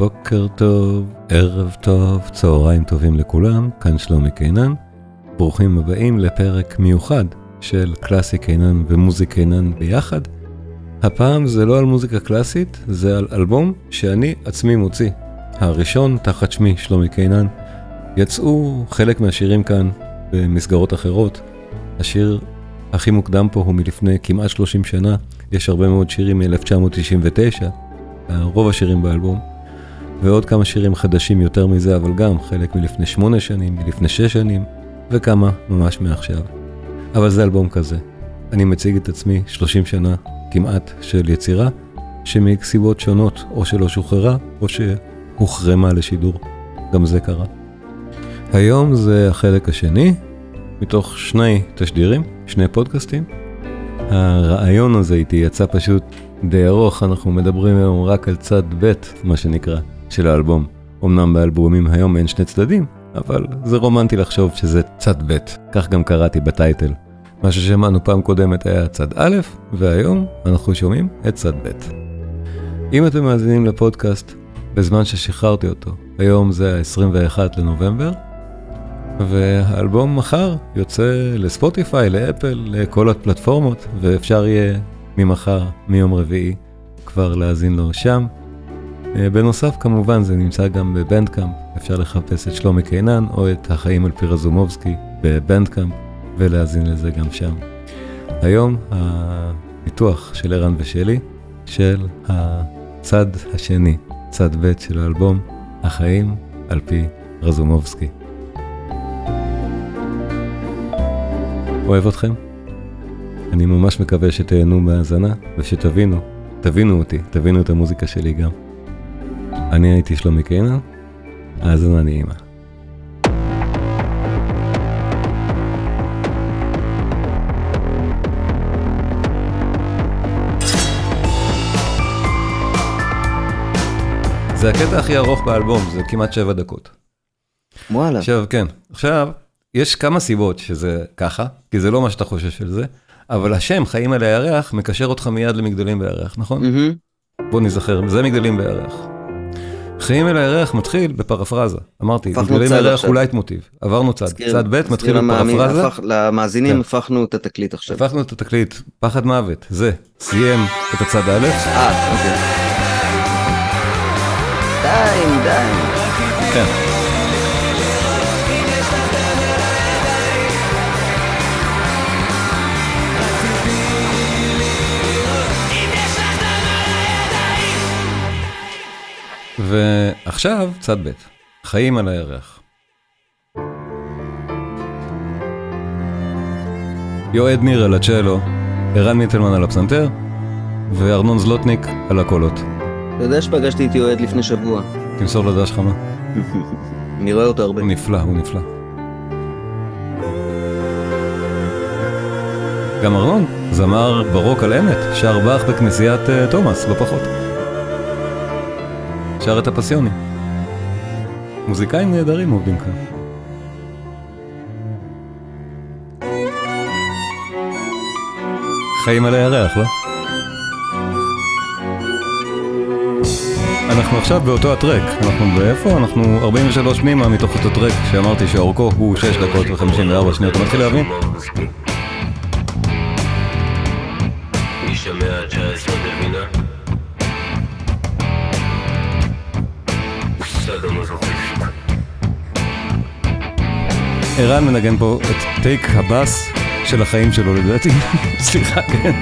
בוקר טוב, ערב טוב, צהריים טובים לכולם, כאן שלומי קינן. ברוכים הבאים לפרק מיוחד של קלאסי קינן ומוזיק קינן ביחד. הפעם זה לא על מוזיקה קלאסית, זה על אלבום שאני עצמי מוציא. הראשון תחת שמי שלומי קינן. יצאו חלק מהשירים כאן במסגרות אחרות. השיר הכי מוקדם פה הוא מלפני כמעט 30 שנה, יש הרבה מאוד שירים מ-1999, רוב השירים באלבום, ועוד כמה שירים חדשים יותר מזה, אבל גם חלק מלפני 8 שנים, מלפני 6 שנים, וכמה ממש מעכשיו. אבל זה אלבום כזה. אני מציג את עצמי 30 שנה כמעט של יצירה, שמסיבות שונות או שלא שוחררה או שהוחרמה לשידור. גם זה קרה. היום זה החלק השני, מתוך שני תשדירים, שני פודקאסטים. הרעיון הזה איתי יצא פשוט די ארוך, אנחנו מדברים היום רק על צד ב', מה שנקרא, של האלבום. אמנם באלבומים היום אין שני צדדים, אבל זה רומנטי לחשוב שזה צד ב', כך גם קראתי בטייטל. מה ששמענו פעם קודמת היה צד א', והיום אנחנו שומעים את צד ב'. אם אתם מאזינים לפודקאסט בזמן ששחררתי אותו, היום זה ה-21 לנובמבר, והאלבום מחר יוצא לספוטיפיי, לאפל, לכל הפלטפורמות, ואפשר יהיה ממחר, מיום רביעי, כבר להאזין לו שם. אה, בנוסף, כמובן, זה נמצא גם בבנדקאמפ, אפשר לחפש את שלומי קינן או את החיים על פי רזומובסקי בבנדקאמפ, ולהאזין לזה גם שם. היום הפיתוח של ערן ושלי, של הצד השני, צד ב' של האלבום, החיים על פי רזומובסקי. אוהב אתכם. אני ממש מקווה שתהנו מהאזנה ושתבינו, תבינו אותי, תבינו את המוזיקה שלי גם. אני הייתי שלומי קיינה, האזנה נעימה. זה הקטע הכי ארוך באלבום, זה כמעט שבע דקות. וואלה. עכשיו, כן. עכשיו, יש כמה סיבות שזה ככה, כי זה לא מה שאתה חושב של זה, אבל השם, חיים על הירח, מקשר אותך מיד למגדלים באוויר, נכון? Mm-hmm. בוא נזכר, זה מגדלים בירח. חיים על הירח מתחיל בפרפרזה, אמרתי, מגדלים בירח הוא לייט מוטיב, עברנו צד, צד ב' מתחיל בפרפרזה. למאזינים כן. הפכנו את התקליט עכשיו. הפכנו את התקליט, פחד מוות, זה, סיים את הצד א'. אה, אוקיי. די, די. כן. ועכשיו צד ב', חיים על הירח. יועד ניר על הצ'לו, ערן מיטלמן על הפסנתר, וארנון זלוטניק על הקולות. אתה יודע שפגשתי את יועד לפני שבוע. תמסור לו דש חמה. אני רואה אותו הרבה. הוא נפלא, הוא נפלא. גם ארנון, זמר ברוק על אמת, שר באך בכנסיית uh, תומאס, לא פחות. שר את הפסיוני. מוזיקאים נהדרים עובדים כאן. חיים על הירח, לא? אנחנו עכשיו באותו הטרק, אנחנו באיפה? אנחנו 43 פנימה מתוך אותו טרק שאמרתי שאורכו הוא 6 דקות ו-54 שניות, אתה מתחיל להבין? ערן מנגן פה את טייק הבאס של החיים שלו לדעתי. סליחה, כן.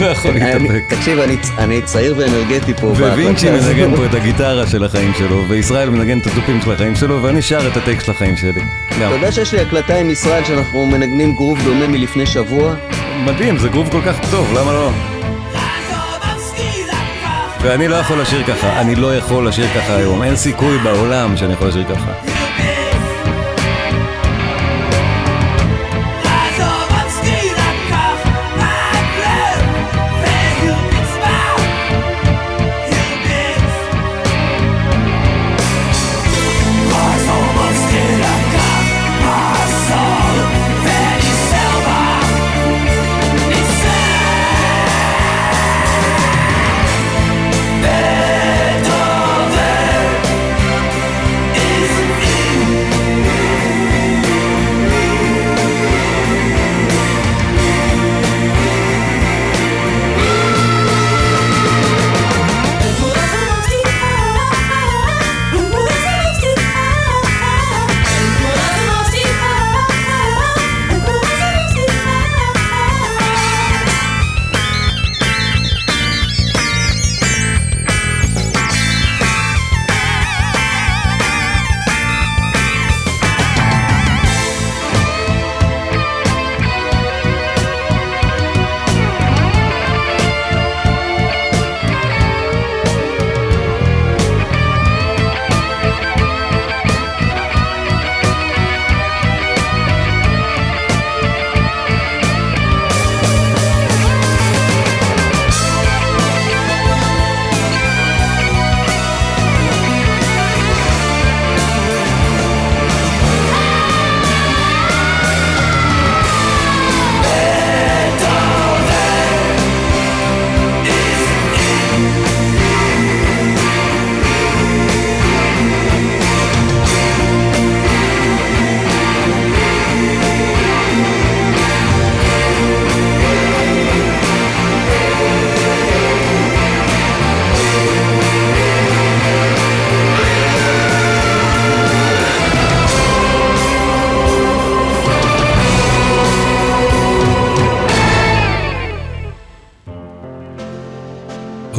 לא יכול להתאפק. תקשיב, אני צעיר ואנרגטי פה. ווינצ'י מנגן פה את הגיטרה של החיים שלו, וישראל מנגן את התופים של החיים שלו, ואני שר את הטייק של החיים שלי. אתה יודע שיש לי הקלטה עם ישראל שאנחנו מנגנים גרוב דומה מלפני שבוע? מדהים, זה גרוב כל כך טוב, למה לא? ואני לא יכול לשיר ככה, אני לא יכול לשיר ככה היום, אין סיכוי בעולם שאני יכול לשיר ככה.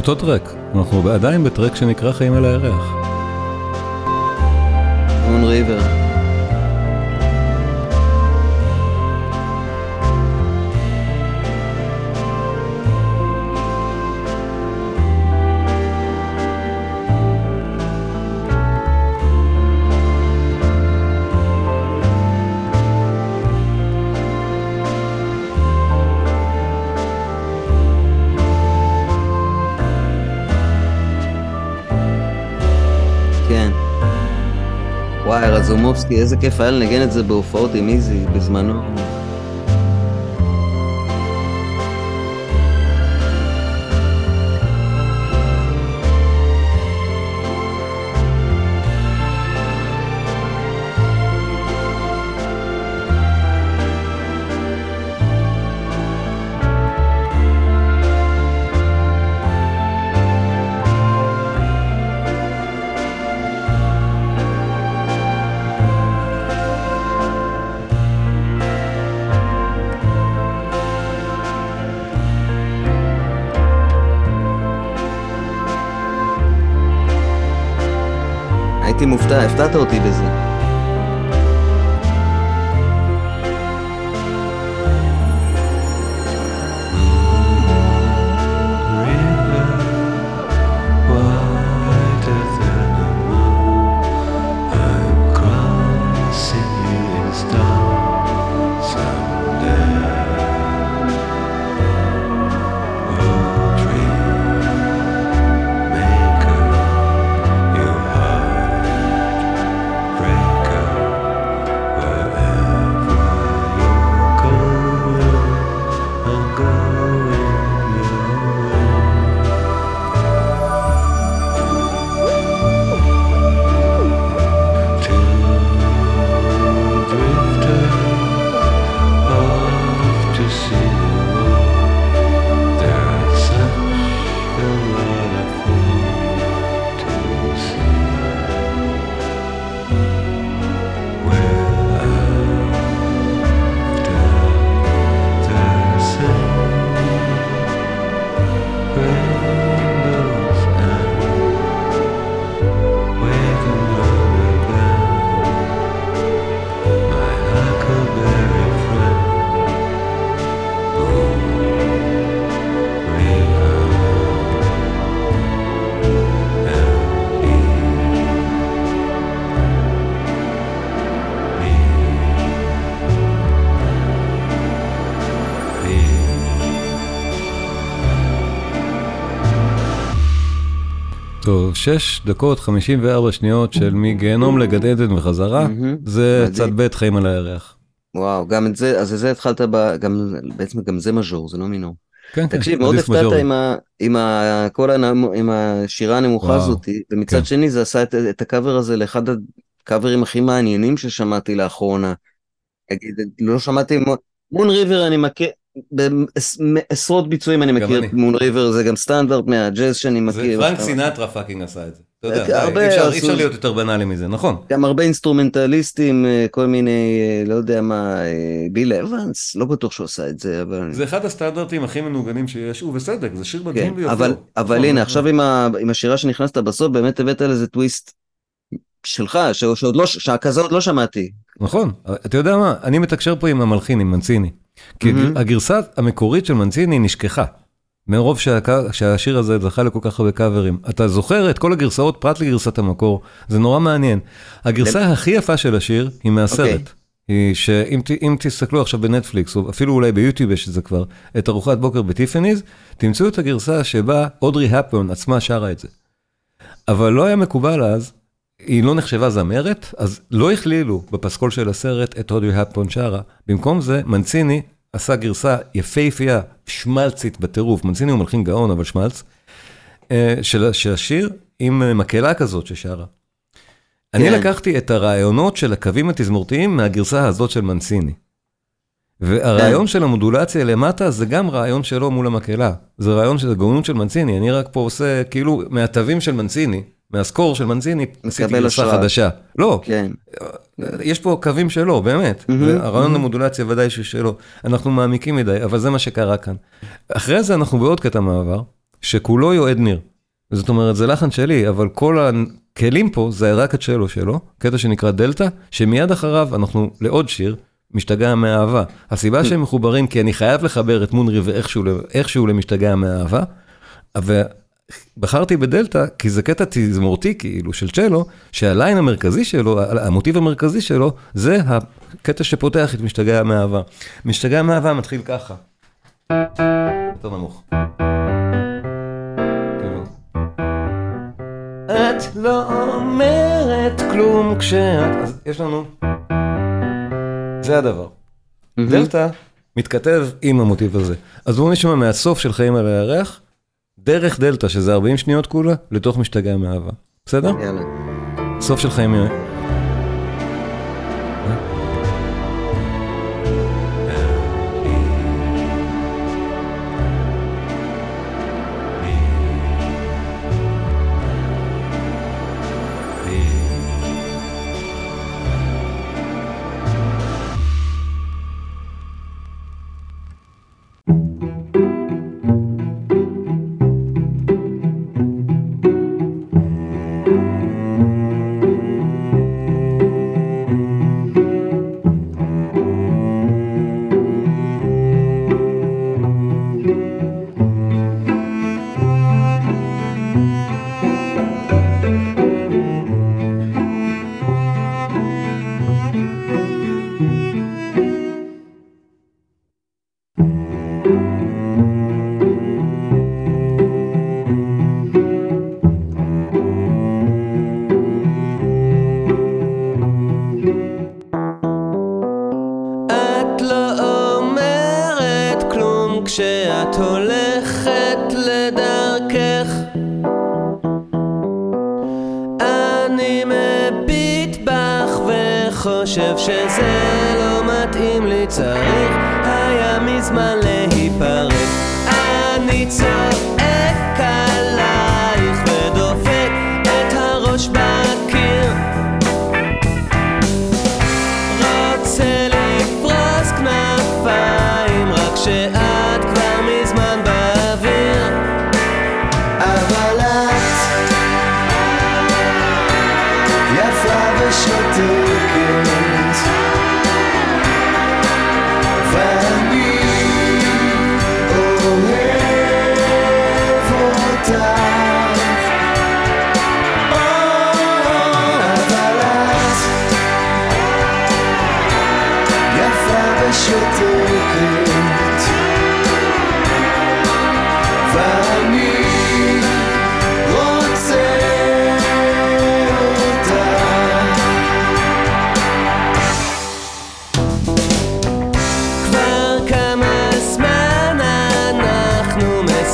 אותו טרק, אנחנו עדיין בטרק שנקרא חיים על הירח. מון ריבר. וואי, רזומובסקי, איזה כיף היה לנגן את זה בהופעות עם איזי בזמנו. הייתי מופתע, הפתעת אותי 6 דקות 54 שניות של מגיהנום לגן עדן וחזרה. זה. צד ב' חיים על הירח. וואו, גם את זה, אז זה התחלת ב... גם, בעצם גם זה מז'ור, זה לא מינור. כן, כן, תקשיב, מאוד הפתעת. עם, ה, עם, ה, כל עם השירה הנמוכה וואו, הזאתי, ומצד כן. שני זה עשה את, את הקאבר הזה לאחד הקאברים הכי מעניינים ששמעתי לאחרונה. אגיד, לא שמעתי, מו- מון ריבר אני מכיר, בעשרות ביצועים אני מכיר. את מון ריבר, זה גם סטנדרט מהג'אז שאני זה מכיר. פרנק סינטרה fucking עשה את זה. אתה יודע, אי אפשר- להיות יותר בנאלי מזה, נכון. גם הרבה אינסטרומנטליסטים, אה, כל מיני, אה, לא יודע מה, אה, ביל אבנס, לא בטוח שהוא עשה את זה, אבל... זה אחד הסטנדרטים הכי מנוגנים שיש, ובצדק, זה שיר כן, מדהים ביותר. אבל, אבל נכון, הנה, נכון. עכשיו עם, השירה שנכנסת בסוף, באמת הבאת לזה טוויסט שלך, שעוד לא, שכזה עוד לא שמעתי. נכון, אתה יודע מה, אני מתקשר פה עם המלחין, עם מנציני. כי מהמם. הגרסה המקורית של מנציני נשכחה. מרוב שהק- שהשיר הזה זכה לכל כך הרבה קאברים. אתה זוכר את כל הגרסאות פרט לגרסת המקור, זה נורא מעניין. הגרסה הכי יפה של השיר היא מהסרט. אוקיי. היא שאם ת- תסתכלו עכשיו בנטפליקס, או אפילו אולי ביוטיוב יש את זה כבר, את ארוחת בוקר בטיפניז, תמצאו את הגרסה שבה אודרי הפון עצמה שרה את זה. אבל לא היה מקובל אז, היא לא נחשבה זמרת, אז לא הכלילו בפסקול של הסרט את אודרי הפון שרה. במקום זה, מנציני עשה גרסה יפהפייה, שמלצית בטירוף, מנציני הוא מלחין גאון, אבל שמלץ, אה, של, של השיר עם אה, מקהלה כזאת ששרה. אני כן. לקחתי את הרעיונות של הקווים התזמורתיים מהגרסה הזאת של מנציני. והרעיון כן. של המודולציה למטה זה גם רעיון שלו מול המקהלה. זה רעיון של גאונות של מנציני, אני רק פה עושה כאילו מהתווים של מנציני, מהסקור של מנציני, עשיתי גרסה. חדשה. לא, כן, יש פה קווים שלו, באמת. מהמם. למודולציה ודאי ששלו. אנחנו מעמיקים מדי, אבל זה מה שקרה כאן. אחרי זה אנחנו בעוד קטע מעבר, שכולו יועד ניר. זאת אומרת, זה לחן שלי, אבל כל הכלים פה זה רק הצ'לו שלו, קטע שנקרא דלתא, שמיד אחריו אנחנו לעוד שיר, משתגע מאהבה. הסיבה שהם מחוברים, כי אני חייב לחבר את מונרי ואיכשהו איכשהו למשתגע מאהבה, ובחרתי בדלתא, כי זה קטע תזמורתי כאילו של צ'לו, שהליין המרכזי שלו, המוטיב המרכזי שלו, זה הקטע שפותח את משתגע מאהבה. משתגע מאהבה מתחיל ככה. יותר נמוך. את לא אומרת כלום כשאת... אז יש לנו... זה הדבר. דלתא מתכתב עם המוטיב הזה. אז בואו נשמע מהסוף של חיים על הירח, דרך דלתא, שזה 40 שניות כולה, לתוך משתגע מאהבה. בסדר? יאללה. סוף של חיים... כשאת הולכת לדרכך אני מביט בך וחושב שזה לא מתאים לי. צריך היה מזמן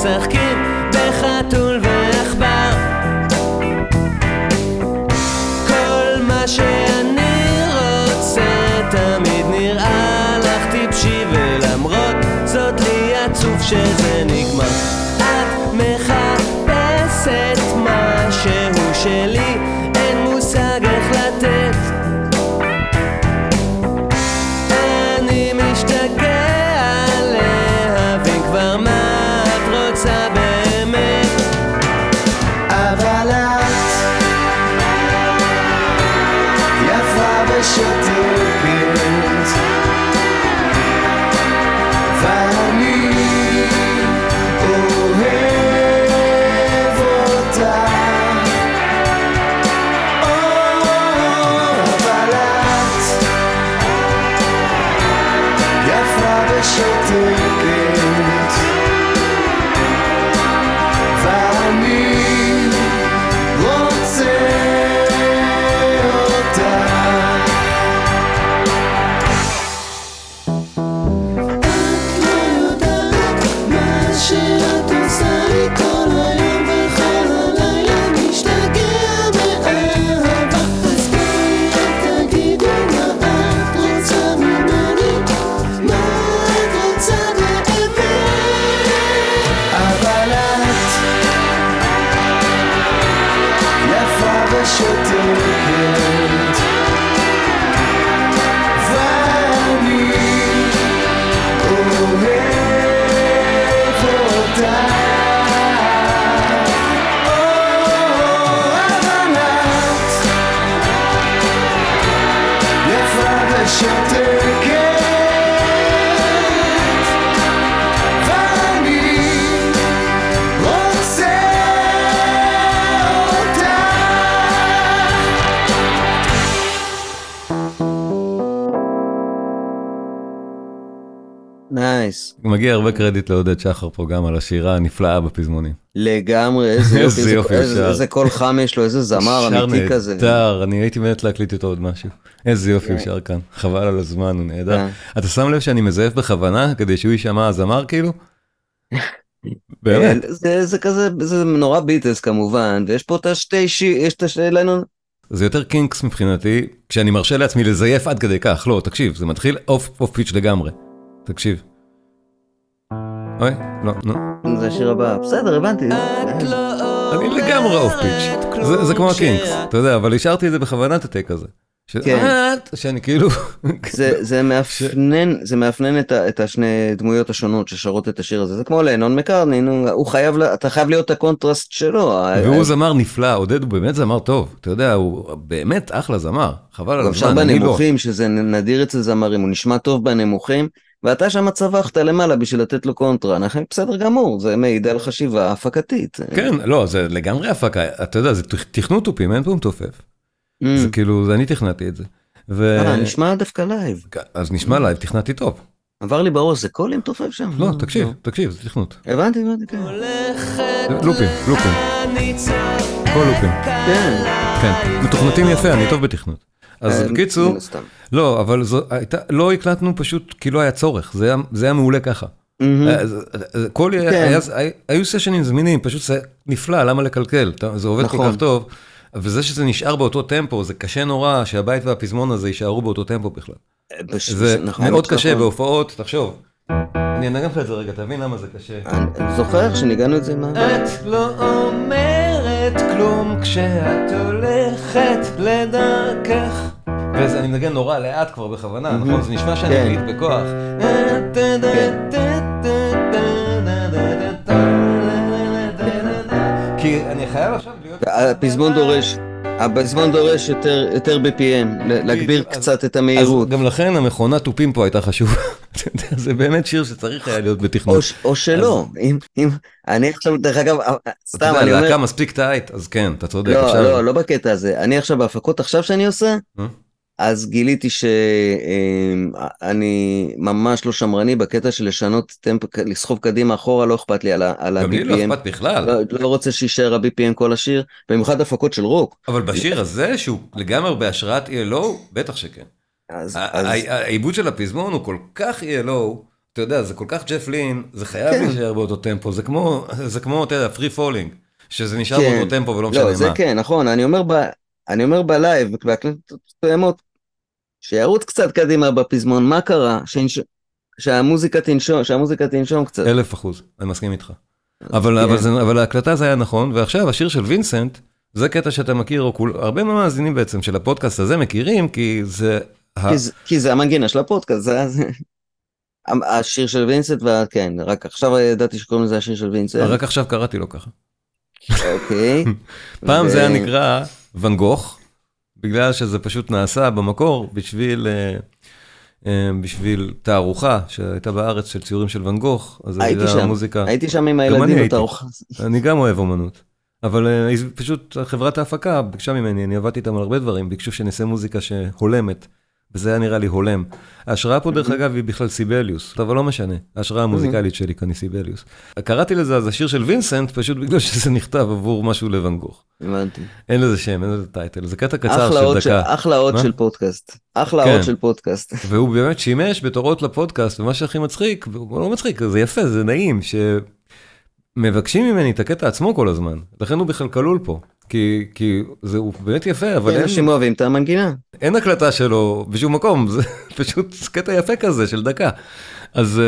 cercle מגיע הרבה קרדיט לעודד שחר פה גם על השירה הנפלאה בפזמונים. לגמרי, איזה איזה יופי, יופי, איזה- שר. איזה קול חם יש לו, איזה זמר שר אמיתי כזה. נהדר, אני הייתי מת להקליט איתו עוד משהו. איזה יופי הוא כן. שר כאן, חבל על הזמן, הוא נהדר. כן. אתה שם לב שאני מזייף בכוונה כדי שהוא יישמע הזמר כאילו? באמת, אה, זה, זה כזה, זה נורא ביטלס כמובן, ויש פה את השתי שי, יש את השתי לנון, זה יותר קינקס מבחינתי, כשאני מרשה לעצמי לזייף עד כדי כך, לא, תקשיב, זה מתחיל off pitch לגמרי. תקשיב. אוי, לא, נו. זה השיר הבא, בסדר, הבנתי. אני לגמרי off pitch, זה, כמו הקינקס, אתה יודע, אבל השארתי את זה בכוונה את ה take הזה. ש... כן. את, שאני כאילו, זה, מאפנן, את, השני דמויות השונות ששרות את השיר הזה, זה כמו לנון מקרני, הוא חייב, אתה חייב להיות הקונטרסט שלו. והוא זמר נפלא, עודד הוא באמת זמר טוב, אתה יודע, הוא באמת אחלה זמר, חבל על גם שם הזמן, אני לא. בנמוכים, שזה נדיר אצל זמרים, הוא נשמע טוב בנמוכים, ואתה שם צווחת למעלה בשביל לתת לו קונטרה, אנחנו בסדר גמור, זה מעיד על חשיבה הפקתית. כן, לא, זה לגמרי הפקה, אתה יודע, זה תכ- תכנות תופים, אין פה מתופף. Mm. זה כאילו, זה אני תכנתי את זה. ו... אה, נשמע דווקא לייב. אז נשמע לייב, תכנתי טוב. עבר לי בראש, זה קול, מי תופף שם? לא, תקשיב, תקשיב, זה תכנות. הבנתי, הבנתי, כן. לופים, לופים. כל לופים. כן. כן, מתוכנתים יפה, אני טוב בתכנות. אז אה, בקיצור. לא, אבל זו הייתה, לא הקלטנו פשוט כי לא היה צורך, זה היה- זה היה מעולה ככה. אה, זה- כל, כן. היה- היו סשנים זמינים, פשוט זה נפלא, למה לקלקל? זה עובד כל נכון. כך טוב. וזה שזה נשאר באותו טמפו, זה קשה נורא שהבית והפזמון הזה יישארו באותו טמפו בכלל. זה נכון, מאוד נכון. קשה בהופעות, תחשוב. אני אנגן לך את זה רגע, תבין למה זה קשה. אני זוכר שניגענו את זה מה... את לא אומרת כלום כשאת הולכת לדרכך. וזה אני מנגן נורא לאט כבר בכוונה, נכון? זה נשמע שאני כן. מליט בכוח. כי אני חייב עכשיו להיות... הפזמון דורש, הפזמון דורש יותר, יותר BPM, להגביר אז- קצת את אז המהירות. גם לכן המכונת תופים פה הייתה חשובה. אתה יודע, זה באמת שיר שצריך היה להיות בתכנות. או, או שלא, אם, אם, אני עכשיו, דרך אגב, אה, אתה סתם, יודע, אני אומר, להקה מספיק טייט, אז כן, אתה צודק. לא, אפשר- לא, לא בקטע הזה, אני עכשיו בהפקות עכשיו שאני עושה, אה? אז גיליתי שאני ממש לא שמרני בקטע של לשנות טמפו, לסחוב קדימה אחורה, לא אכפת לי על ה- על גם לי לא ה-BPM. אכפת בכלל. לא, לא רוצה שיישאר ה-BPM כל השיר, במיוחד הפקות של רוק. אבל בשיר הזה, שהוא לגמרי בהשראת ELO, בטח שכן. אז, ה- ה- העיבוד של הפזמון הוא כל כך ELO, אתה יודע, זה כל כך ג'ף לין, זה חייב כן. להישאר באותו טמפו, זה כמו, זה כמו, אתה יודע, Free Fallin', שזה נשאר כן. באותו טמפו ולא לא, משנה זה מה. כן, נכון, אני אומר, ב, אני אומר בלייב, בהקלטות מסוימות, שירוץ קצת קדימה בפזמון, מה קרה? שנש... שהמוזיקה תנשום, שהמוזיקה תנשום קצת. אלף אחוז, אני מסכים איתך. אבל, כן. אבל, זה, אבל ההקלטה זה היה נכון, ועכשיו השיר של וינסנט, זה קטע שאתה מכיר, או כול, הרבה מהמאזינים בעצם של הפודקאסט הזה מכירים, כי זה... ה- כי, זה- כי זה המנגינה של הפודקאסט, זה זה- השיר של וינסנט, וה... כן, רק עכשיו ידעתי שקוראים לזה השיר של וינסנט, רק עכשיו קראתי לו ככה. אוקיי. פעם זה היה נקרא ואן גוך, בגלל שזה פשוט נעשה במקור בשביל, אה, אה, בשביל תערוכה שהייתה בארץ של ציורים של ואן גוך, אז הייתי שם, מוזיקה. הייתי שם עם הילדים. בתערוכה. אני גם אוהב אומנות. אבל אה, פשוט חברת ההפקה ביקשה ממני, אני עבדתי איתם על הרבה דברים, ביקשו שנעשה מוזיקה שהולמת, וזה היה נראה לי הולם. ההשראה פה דרך אגב היא בכלל סיבליוס, אבל לא משנה, ההשראה המוזיקלית שלי כאן היא סיבליוס. קראתי לזה אז השיר של וינסנט, פשוט בגלל שזה נכתב עבור משהו לוואן גוך. הבנתי. אין לזה שם, אין לזה title, זה קטע קצר של דקה. אחלה אות מה? של פודקאסט. אחלה כן. אות של פודקאסט. והוא באמת שימש בתור אות לפודקאסט, ומה שהכי מצחיק, הוא לא מצחיק, זה יפה, זה נעים, שמבקשים ממני את הקטע עצמו כל הזמן, לכן הוא בכלל כלול פה. כי, כי זה הוא באמת יפה, אבל כן, אין, אנשים אוהבים את המנגינה. אין הקלטה שלו בשום מקום, זה פשוט קטע יפה כזה של דקה. אז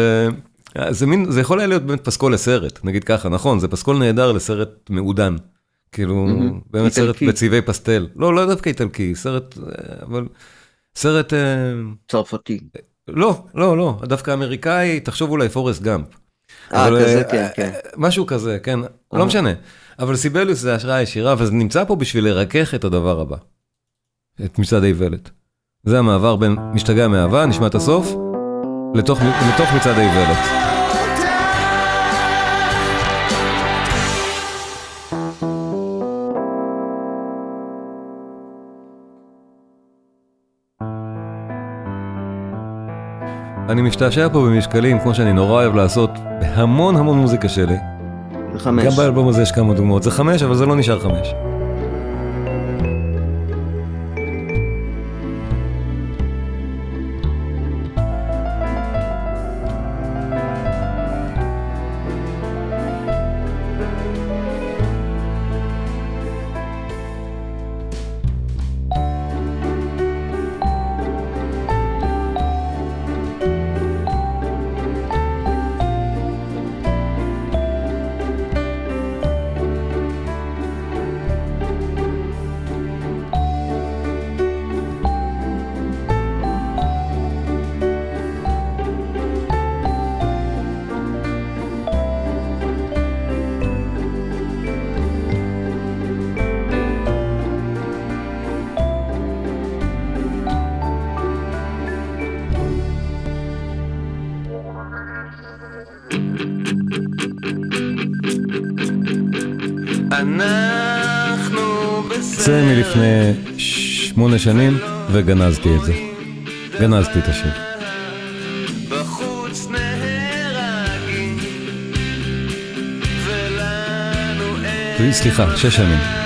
אה, זה מין, זה יכול היה להיות באמת פסקול לסרט, נגיד ככה, נכון, זה פסקול נהדר לסרט מעודן. כאילו, מהמם. באמת סרט איטלקי. בצבעי פסטל. לא, לא דווקא איטלקי, סרט, אה, אבל סרט, אה, צרפתי. לא, לא, לא, דווקא אמריקאי, תחשוב אולי פורסט גאמפ. אה, אבל, כזה, אה, כן, כן. משהו כזה, כן, אה. לא משנה. אבל סיבליוס זה השראה ישירה, וזה נמצא פה בשביל לרכך את הדבר הבא. את מצעד האיוולת. זה המעבר בין משתגע מאהבה, נשמע את הסוף, לתוך, לתוך מצעד האיוולת. אני משתעשע פה במשקלים, כמו שאני נורא אוהב לעשות בהמון המון מוזיקה שלי. זה חמש. גם באלבום הזה יש כמה דוגמאות. זה חמש, אבל זה לא נשאר חמש. זה מלפני שמונה שנים, וגנזתי את זה. גנזתי את השיר. סליחה, שש שנים.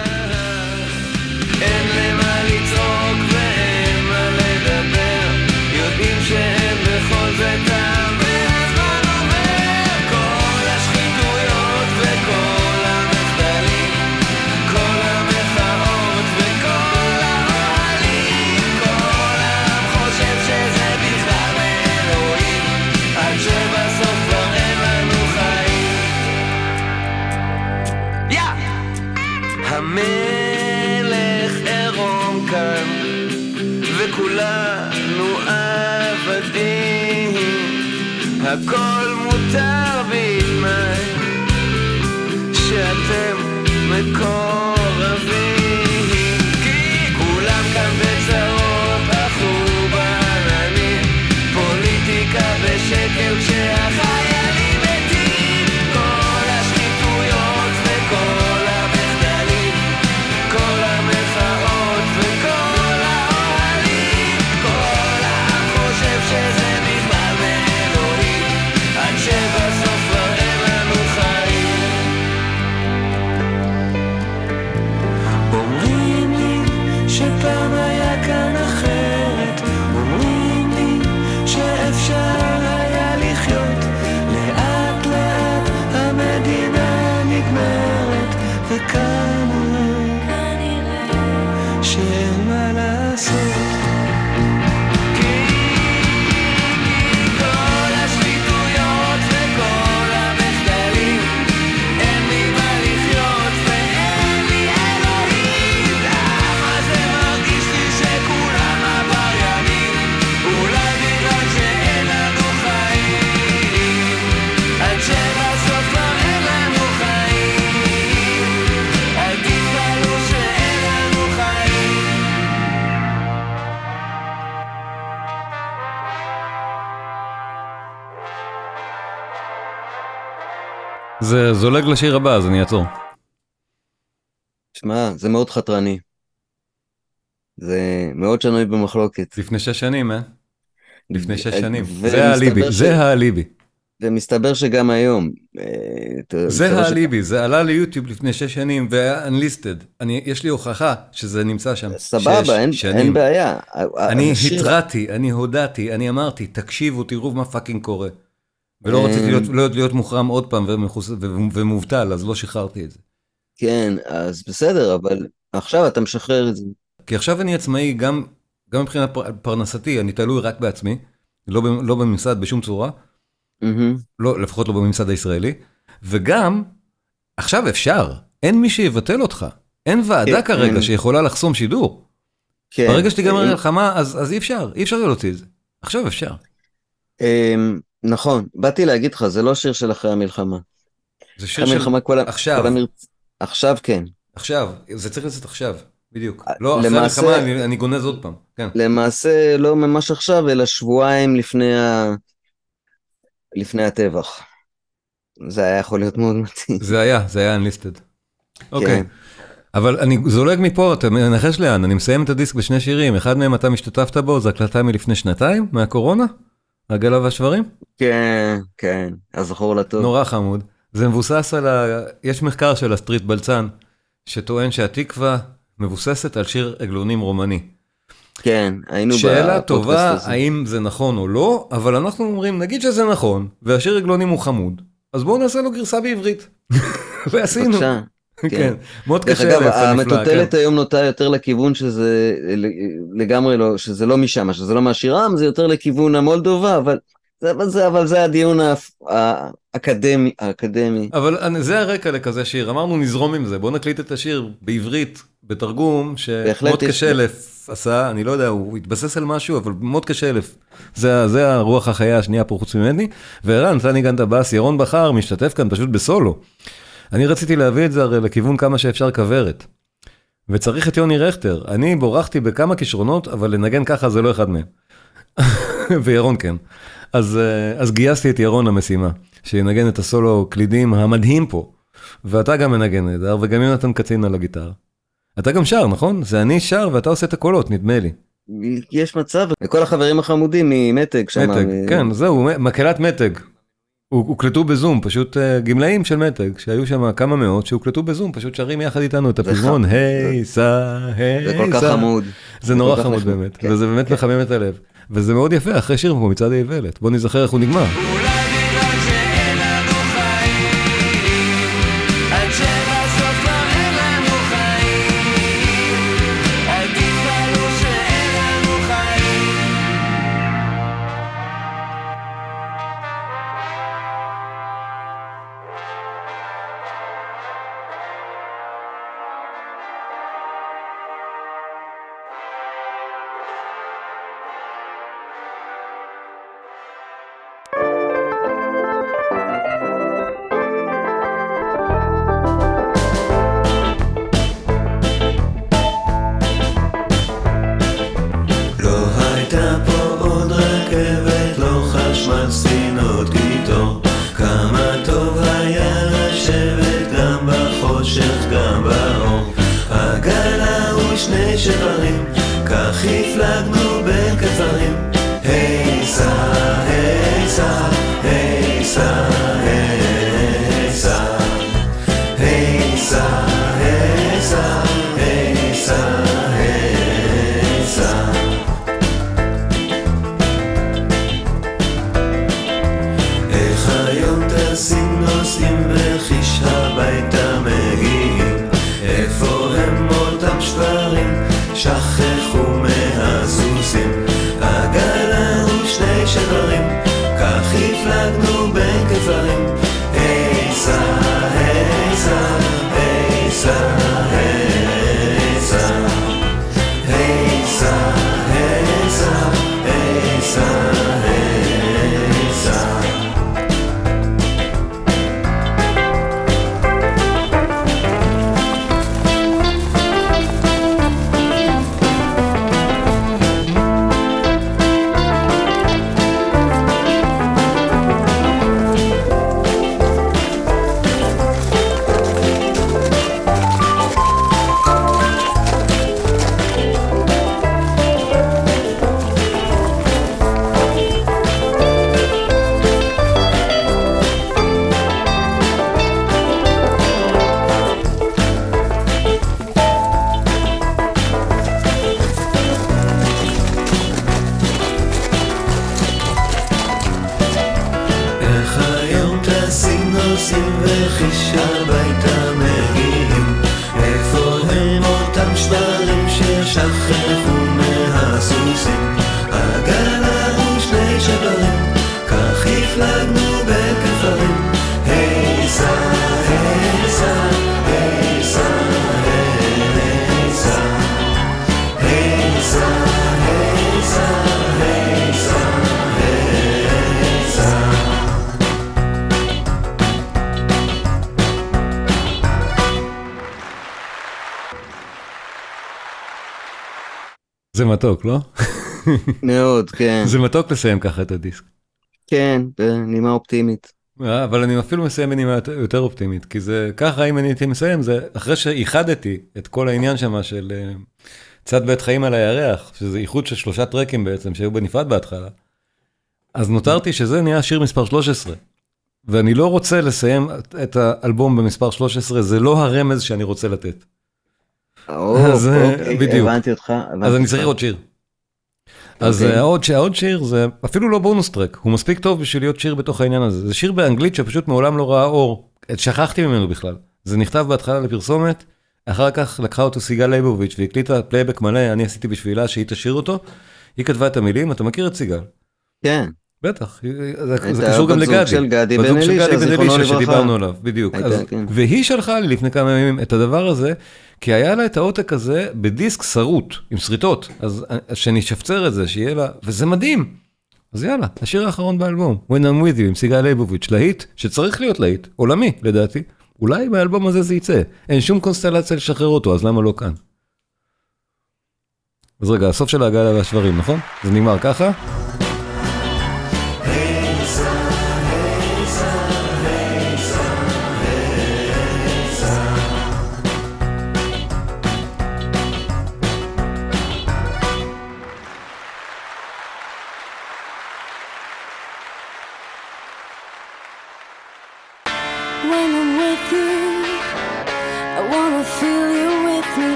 זולג לשיר הבא, אז אני אעצור. שמע, זה מאוד חתרני. זה מאוד שנוי במחלוקת. לפני שש שנים, אה? לפני שש שנים. זה האליבי, זה האליבי. ומסתבר שגם היום. אה, זה האליבי, זה עלה ליוטיוב לפני שש שנים והיה unlisted. אני, יש לי הוכחה שזה נמצא שם. סבבה, אין, בעיה. אני התרעתי, אני הודעתי, אני אמרתי, תקשיבו, תראו מה פאקינג קורה. ולא אה. רציתי להיות, לא להיות מוחרם עוד פעם ומחוס- ו- ומובטל, אז לא שחררתי את זה. כן, אז בסדר, אבל עכשיו אתה משחרר את זה. כי עכשיו אני עצמאי גם, גם מבחינת פר- פרנסתי, אני תלוי רק בעצמי, לא, לא בממסד בשום צורה, מהמם. לא, לפחות לא בממסד הישראלי, וגם, עכשיו אפשר, אין מי שיבטל אותך. אין ועדה כן, כרגע אין. שיכולה לחסום שידור. כן. ברגע שתיגמר אם- המלחמה, אז, אז אי אפשר, אי אפשר להוציא את זה. עכשיו אפשר. נכון, באתי להגיד לך, זה לא שיר של אחרי המלחמה. זה שיר אחרי של המלחמה כל. עכשיו. כל המרצ- עכשיו כן. עכשיו, זה צריך לצאת עכשיו, בדיוק. אה, לא, אחרי למעשה- המלחמה אני, אני גונז עוד פעם, כן. למעשה לא ממש עכשיו, אלא שבועיים לפני ה... לפני הטבח. זה היה יכול להיות מאוד מתאים. זה היה, זה היה unlisted. אוקיי. כן. אבל אני זולג מפה, אתה מנחש לאן, אני מסיים את הדיסק בשני שירים, אחד מהם אתה משתתפת בו, זו הקלטה מלפני שנתיים, מהקורונה, עגלה והשברים? כן, כן, הזכור לטוב. נורא חמוד. זה מבוסס על ה... יש מחקר של הסטריט בלצן, שטוען שהתקווה מבוססת על שיר עגלונים רומני. כן, היינו שאלה בפודקאסט טובה, הזה. האם זה נכון או לא, אבל אנחנו אומרים, נגיד שזה נכון, והשיר עגלונים הוא חמוד, אז בואו נעשה לו גרסה בעברית. ועשינו. בבקשה. כן, מאוד דרך קשה. לאפל נפלא, המטוטלת כן. היום נוטה יותר לכיוון שזה לגמרי לא, שזה לא משם, שזה לא מהשירם, זה יותר לכיוון המולדובה, אבל אבל זה, אבל זה הדיון האקדמי, האקדמי. אבל זה הרקע לכזה שיר, אמרנו נזרום עם זה, בואו נקליט את השיר בעברית, בתרגום, שמאוד קשה אלף עשה, אני לא יודע, הוא התבסס על משהו, אבל מאוד קשה אלף. זה, זה הרוח החיה השנייה פה חוץ ממני, וערן, אתה ניגנת בס, ירון בכר משתתף כאן פשוט בסולו. אני רציתי להביא את זה הרי לכיוון כמה שאפשר כוורת. וצריך את יוני רכטר, אני בורחתי בכמה כישרונות, אבל לנגן ככה זה לא אחד מהם. וירון כן. אז, אה, אז גייסתי את ירון למשימה, שינגן את הסולו קלידים המדהים פה. ואתה גם מנגן נהדר, וגם יונתן קצין על הגיטרה. אתה גם שר, נכון? זה אני שר ואתה עושה את הקולות, נדמה לי. יש מצב, וכל החברים החמודים ממתג שם. מתג, מ- כן, זהו, מקהלת מתג. הוק- הוקלטו בזום, פשוט אה, גמלאים של מתג, שהיו שם כמה מאות שהוקלטו בזום, פשוט שרים יחד איתנו את הפזמון, היי סע, היי זה כל כך סע. חמוד. זה נורא חמוד באמת, כן. וזה באמת מחמם את הלב. וזה מאוד יפה, אחרי שיר כמו מצעד האיוולת. בוא נזכר איך הוא נגמר. וחיש הביתה מתוק, לא? מאוד, כן. זה מתוק לסיים ככה את הדיסק. כן, בנימה אופטימית. אה, אבל אני אפילו מסיים בנימה יותר- אופטימית, כי זה ככה, אם אני הייתי מסיים, זה אחרי שאיחדתי את כל העניין שם של אה, צד בית חיים על הירח, שזה איחוד של שלושה טרקים בעצם, שהיו בנפרד בהתחלה. אז נותרתי שזה נהיה שיר מספר 13. ואני לא רוצה לסיים את האלבום במספר 13, זה לא הרמז שאני רוצה לתת. אז, אה, אוקיי, בדיוק. הבנתי אותך. אז אני. צריך עוד שיר. אז אוקיי. אה, העוד העוד שיר זה אפילו לא bonus track, הוא מספיק טוב בשביל להיות שיר בתוך העניין הזה. זה שיר באנגלית שפשוט מעולם לא ראה אור, שכחתי ממנו בכלל. זה נכתב בהתחלה לפרסומת, אחר כך לקחה אותו סיגל ליבוביץ' והקליטה פלייבק מלא, אני עשיתי בשבילה שהיא תשאיר אותו. היא כתבה את המילים, אתה מכיר את סיגל? כן. בטח, זה, קשור גם בת זוג לגדי. של גדי בן אלישע, זיכרונו לברכה. שדיברנו עליו, בדיוק. אז, כן. והיא שלחה לי לפני כמה ימים את הדבר הזה, כי היה לה את העותק הזה בדיסק שרוט, עם שריטות, אז אז שנשפצר את זה, שיהיה לה, וזה מדהים. אז יאללה, השיר האחרון באלבום, When I'm with you, עם סיגל ליבוביץ', להיט, שצריך להיות להיט, עולמי לדעתי. אולי באלבום הזה זה יצא, אין שום קונסטלציה לשחרר אותו, אז למה לא כאן? אז רגע, הסוף של העגלה והשברים, נכון? זה נגמר ככה?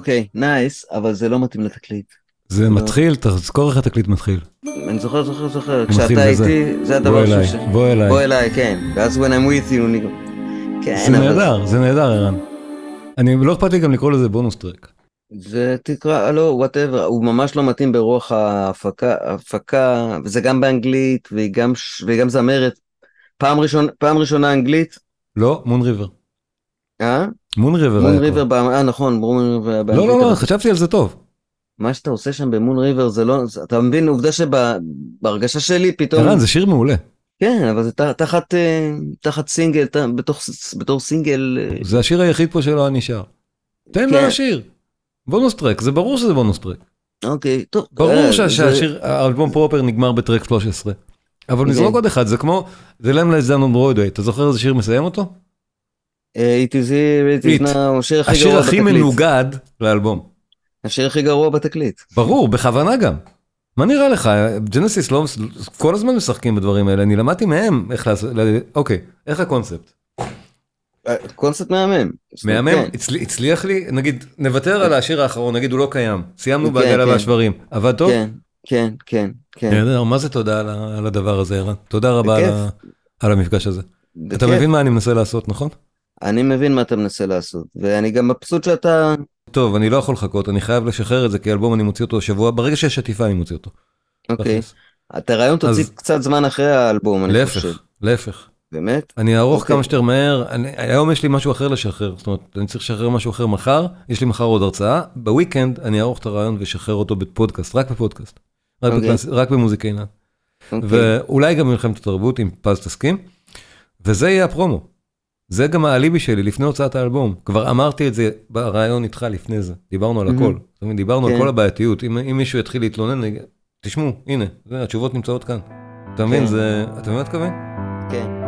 אוקיי, nice, אבל זה לא מתאים לתקליט. זה מתחיל, תזכור איך התקליט מתחיל. אני זוכר, זוכר, זוכר, כשאתה. איתי, זה בוא הדבר אליי, ש... בוא אליי. בוא אליי, כן. ואז when I'm with you, אני... כן, זה אבל נהדר, זה נהדר, ערן. אני, לא אכפת לי גם לקרוא לזה bonus track. זה תקרא, לא, whatever, הוא ממש לא מתאים ברוח ההפקה, ההפקה, וזה גם באנגלית, והיא גם, והיא גם זמרת. פעם ראשונה, פעם ראשונה אנגלית, לא, מון ריבר. אה? מון ריבר מון ריבר, אה נכון, מון ריבר לא, לא, לא, חשבתי על זה טוב. מה שאתה עושה שם במון ריבר זה לא, אתה מבין, עובדה שבהרגשה שלי פתאום, ערן, זה שיר מעולה. כן, אבל זה תחת, אה, תחת סינגל, בתוך, בתור סינגל, אה, זה השיר היחיד פה שלא נשאר. תן לו כן. לשיר. בונוס טרק, זה ברור שזה בונוס טרק. אוקיי, טוב. ברור אה, שהשיר, האלבום פרופר נגמר בטרק 13. אבל כן. נזרוק עוד אחד, זה כמו, זה למלס דן on Broadway, אתה זוכר איזה שיר מסיים אותו? It is here, it is It. now, השיר הכי השיר גרוע הכי בתקליט. מנוגד לאלבום. השיר הכי גרוע בתקליט. ברור, בכוונה גם. מה נראה לך, ג'נסיס לא, כל הזמן משחקים בדברים האלה, אני למדתי מהם איך לעשות, אוקיי, איך הקונספט? אה, קונספט מהמם. מהמם, כן. הצל- הצליח לי, נגיד, נוותר על השיר האחרון, נגיד הוא לא קיים, סיימנו כן, בעגלה כן. והשברים, עבד טוב? כן, כן, כן, כן. נהדר, מה זה תודה על הדבר הזה, ערן? תודה רבה על המפגש הזה. אתה. מבין מה אני מנסה לעשות, נכון? אני מבין מה אתה מנסה לעשות, ואני גם מבסוט שאתה... טוב, אני לא יכול לחכות, אני חייב לשחרר את זה, כי אלבום אני מוציא אותו שבוע, ברגע שיש עטיפה אני מוציא אותו. אוקיי. את הרעיון תוציא קצת זמן אחרי האלבום, אני חושב. להפך, להפך. באמת? אני אערוך אוקיי. כמה שיותר מהר, אני, היום יש לי משהו אחר לשחרר, זאת אומרת, אני צריך לשחרר משהו אחר מחר, יש לי מחר עוד הרצאה, בוויקנד אני אערוך את הרעיון ואשחרר אותו בפודקאסט, רק בפודקאסט, רק, אוקיי. במוזיקה עינן, אוקיי. ואולי גם במלחמת התרבות, אם פז תסכים, וזה יהיה הפרומו. זה גם האליבי שלי לפני הוצאת האלבום, כבר אמרתי את זה ברעיון איתך לפני זה, דיברנו על. הכל, זאת אומרת, דיברנו על כן. כל הבעייתיות, אם, מישהו יתחיל להתלונן, תשמעו, הנה, התשובות נמצאות כאן. אתה מבין, כן. זה, אתה מבין מה אני מתכוון? כן.